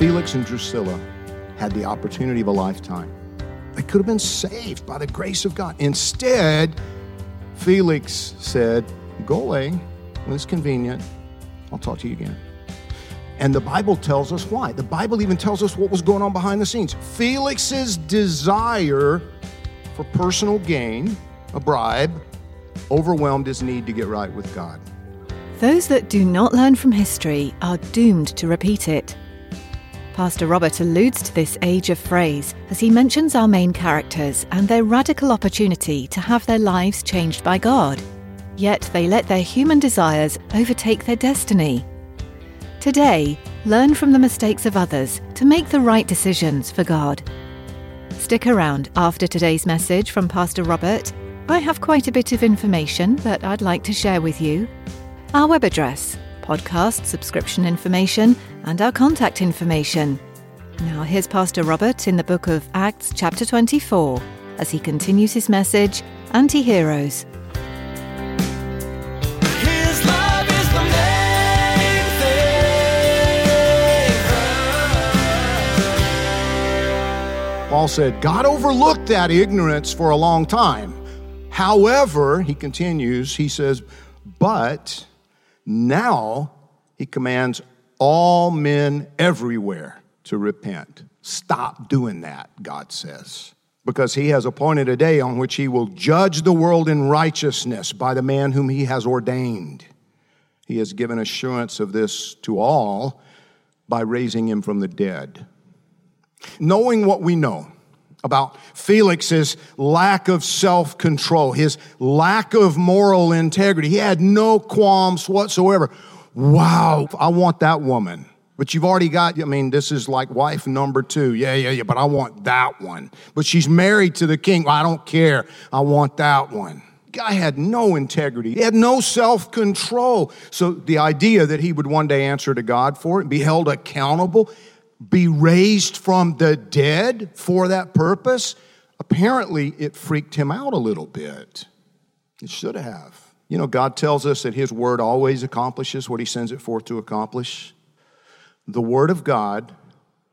Felix and Drusilla had the opportunity of a lifetime. They could have been saved by the grace of God. Instead, Felix said, Go away when it's convenient. I'll talk to you again. And the Bible tells us why. The Bible even tells us what was going on behind the scenes. Felix's desire for personal gain, a bribe, overwhelmed his need to get right with God. Those that do not learn from history are doomed to repeat it. Pastor Robert alludes to this age of phrase as he mentions our main characters and their radical opportunity to have their lives changed by God. Yet they let their human desires overtake their destiny. Today, learn from the mistakes of others to make the right decisions for God. Stick around after today's message from Pastor Robert. I have quite a bit of information that I'd like to share with you. Our web address, podcast subscription information, and our contact information. Now, here's Pastor Robert in the book of Acts, chapter 24, as he continues his message Anti Heroes. His love is the main thing. Paul said, God overlooked that ignorance for a long time. However, he continues, he says, but now he commands all men everywhere to repent. Stop doing that, God says, because he has appointed a day on which he will judge the world in righteousness by the man whom he has ordained. He has given assurance of this to all by raising him from the dead. Knowing what we know about Felix's lack of self control, his lack of moral integrity, he had no qualms whatsoever. Wow, I want that woman. But you've already got, I mean, this is like wife number two. Yeah, yeah, yeah, but I want that one. But she's married to the king. I don't care. I want that one. Guy had no integrity. He had no self control. So the idea that he would one day answer to God for it, and be held accountable, be raised from the dead for that purpose, apparently it freaked him out a little bit. It should have. You know, God tells us that his word always accomplishes what he sends it forth to accomplish. The word of God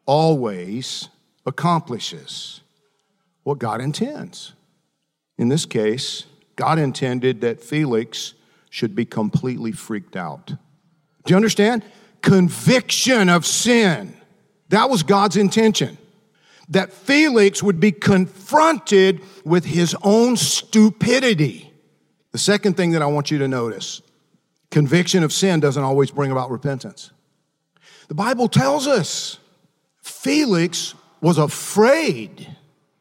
always accomplishes what God intends. In this case, God intended that Felix should be completely freaked out. Do you understand? Conviction of sin. That was God's intention. That Felix would be confronted with his own stupidity. The second thing that I want you to notice conviction of sin doesn't always bring about repentance. The Bible tells us Felix was afraid,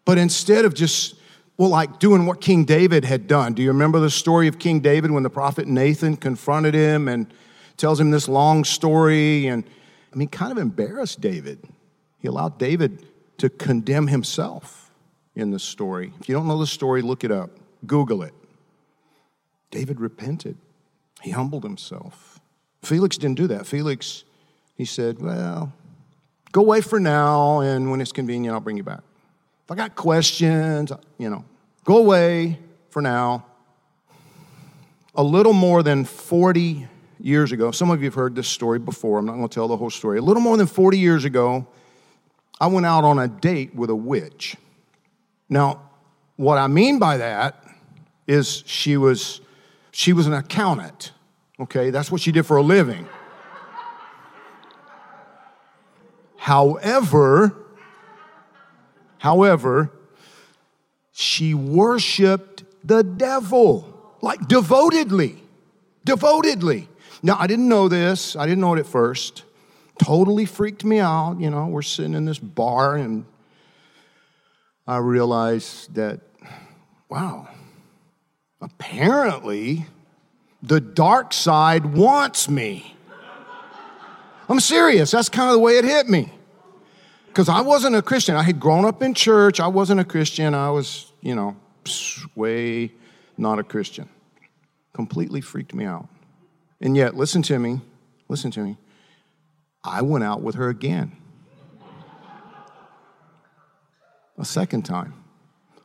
but instead of just, well, like doing what King David had done. Do you remember the story of King David when the prophet Nathan confronted him and tells him this long story? And I mean, kind of embarrassed David. He allowed David to condemn himself in the story. If you don't know the story, look it up, Google it. David repented, he humbled himself. Felix didn't do that. Felix, he said, Well, go away for now, and when it's convenient, I'll bring you back. If I got questions, you know, go away for now. A little more than 40 years ago, some of you have heard this story before. I'm not going to tell the whole story. A little more than 40 years ago, I went out on a date with a witch. Now, what I mean by that is she was she was an accountant. Okay, that's what she did for a living. However, however, she worshiped the devil like devotedly. Devotedly. Now, I didn't know this, I didn't know it at first, Totally freaked me out. You know, we're sitting in this bar, and I realized that, wow, apparently the dark side wants me. I'm serious. That's kind of the way it hit me. Because I wasn't a Christian. I had grown up in church. I wasn't a Christian. I was, you know, way not a Christian. Completely freaked me out. And yet, listen to me, listen to me. I went out with her again. A second time.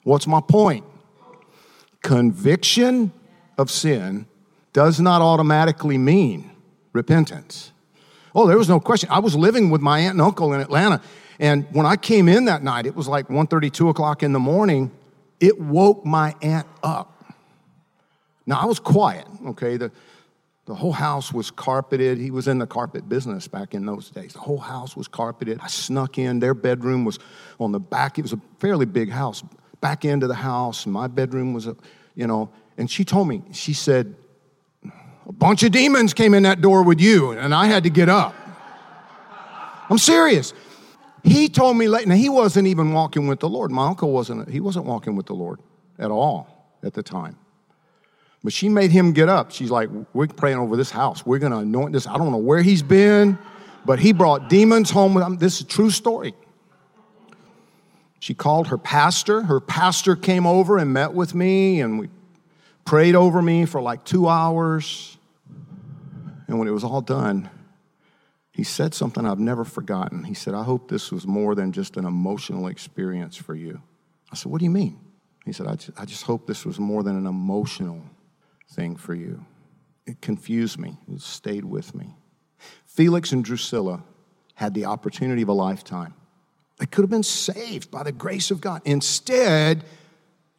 What's my point? Conviction of sin does not automatically mean repentance. Oh, there was no question. I was living with my aunt and uncle in Atlanta, and when I came in that night, it was like 1.30, 2 o'clock in the morning. It woke my aunt up. Now, I was quiet, okay? The, the whole house was carpeted. He was in the carpet business back in those days. The whole house was carpeted. I snuck in. Their bedroom was on the back. It was a fairly big house. Back into the house. My bedroom was, a, you know. And she told me, she said, a bunch of demons came in that door with you, and I had to get up. I'm serious. He told me late. Now he wasn't even walking with the Lord. My uncle wasn't. He wasn't walking with the Lord at all at the time. But she made him get up. She's like, We're praying over this house. We're going to anoint this. I don't know where he's been, but he brought demons home with him. This is a true story. She called her pastor. Her pastor came over and met with me, and we prayed over me for like two hours. And when it was all done, he said something I've never forgotten. He said, I hope this was more than just an emotional experience for you. I said, What do you mean? He said, I just, I just hope this was more than an emotional thing for you. It confused me, it stayed with me. Felix and Drusilla had the opportunity of a lifetime. They could have been saved by the grace of God. Instead,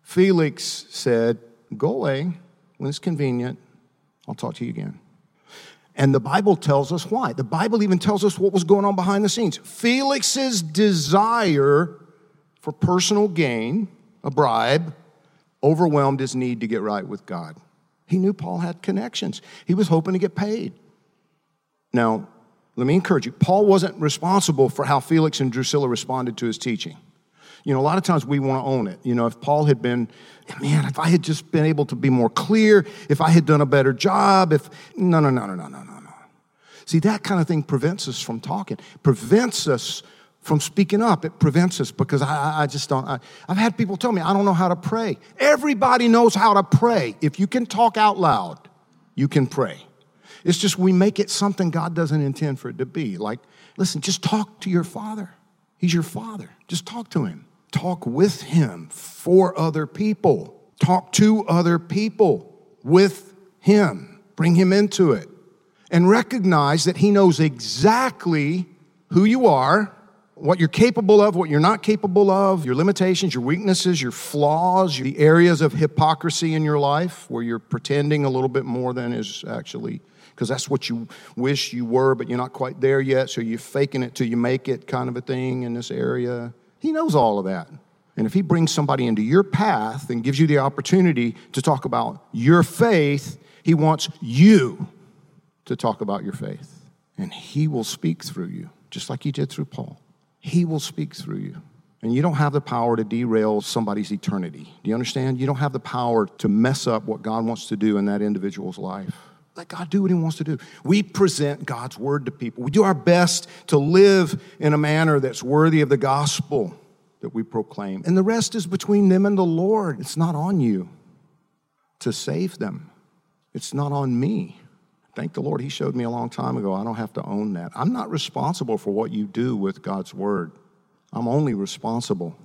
Felix said, Go away when it's convenient. I'll talk to you again. And the Bible tells us why. The Bible even tells us what was going on behind the scenes. Felix's desire for personal gain, a bribe, overwhelmed his need to get right with God. He knew Paul had connections. He was hoping to get paid. Now, let me encourage you Paul wasn't responsible for how Felix and Drusilla responded to his teaching. You know, a lot of times we want to own it. You know, if Paul had been, man, if I had just been able to be more clear, if I had done a better job, if, no, no, no, no, no, no, no, no. See, that kind of thing prevents us from talking, prevents us from speaking up. It prevents us because I, I just don't. I, I've had people tell me, I don't know how to pray. Everybody knows how to pray. If you can talk out loud, you can pray. It's just we make it something God doesn't intend for it to be. Like, listen, just talk to your father. He's your father. Just talk to him. Talk with him for other people. Talk to other people with him. Bring him into it. And recognize that he knows exactly who you are, what you're capable of, what you're not capable of, your limitations, your weaknesses, your flaws, the areas of hypocrisy in your life where you're pretending a little bit more than is actually, because that's what you wish you were, but you're not quite there yet, so you're faking it till you make it kind of a thing in this area. He knows all of that. And if he brings somebody into your path and gives you the opportunity to talk about your faith, he wants you to talk about your faith. And he will speak through you, just like he did through Paul. He will speak through you. And you don't have the power to derail somebody's eternity. Do you understand? You don't have the power to mess up what God wants to do in that individual's life. Let God do what He wants to do. We present God's word to people. We do our best to live in a manner that's worthy of the gospel that we proclaim. And the rest is between them and the Lord. It's not on you to save them, it's not on me. Thank the Lord, He showed me a long time ago. I don't have to own that. I'm not responsible for what you do with God's Word. I'm only responsible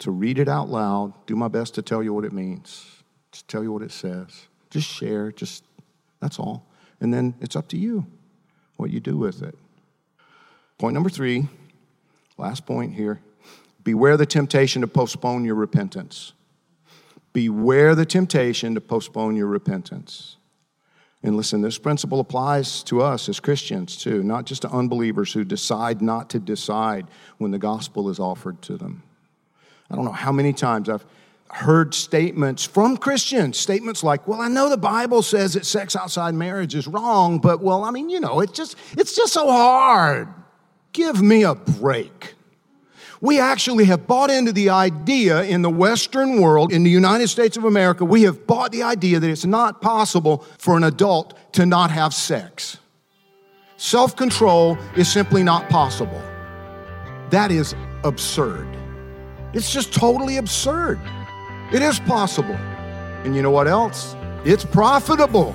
to read it out loud, do my best to tell you what it means, to tell you what it says. Just share, just that's all. And then it's up to you what you do with it. Point number three, last point here beware the temptation to postpone your repentance. Beware the temptation to postpone your repentance. And listen, this principle applies to us as Christians too, not just to unbelievers who decide not to decide when the gospel is offered to them. I don't know how many times I've, heard statements from Christians, statements like, "Well, I know the Bible says that sex outside marriage is wrong, but well, I mean, you know, it's just it's just so hard. Give me a break." We actually have bought into the idea in the Western world, in the United States of America, we have bought the idea that it's not possible for an adult to not have sex. Self control is simply not possible. That is absurd. It's just totally absurd. It is possible. And you know what else? It's profitable.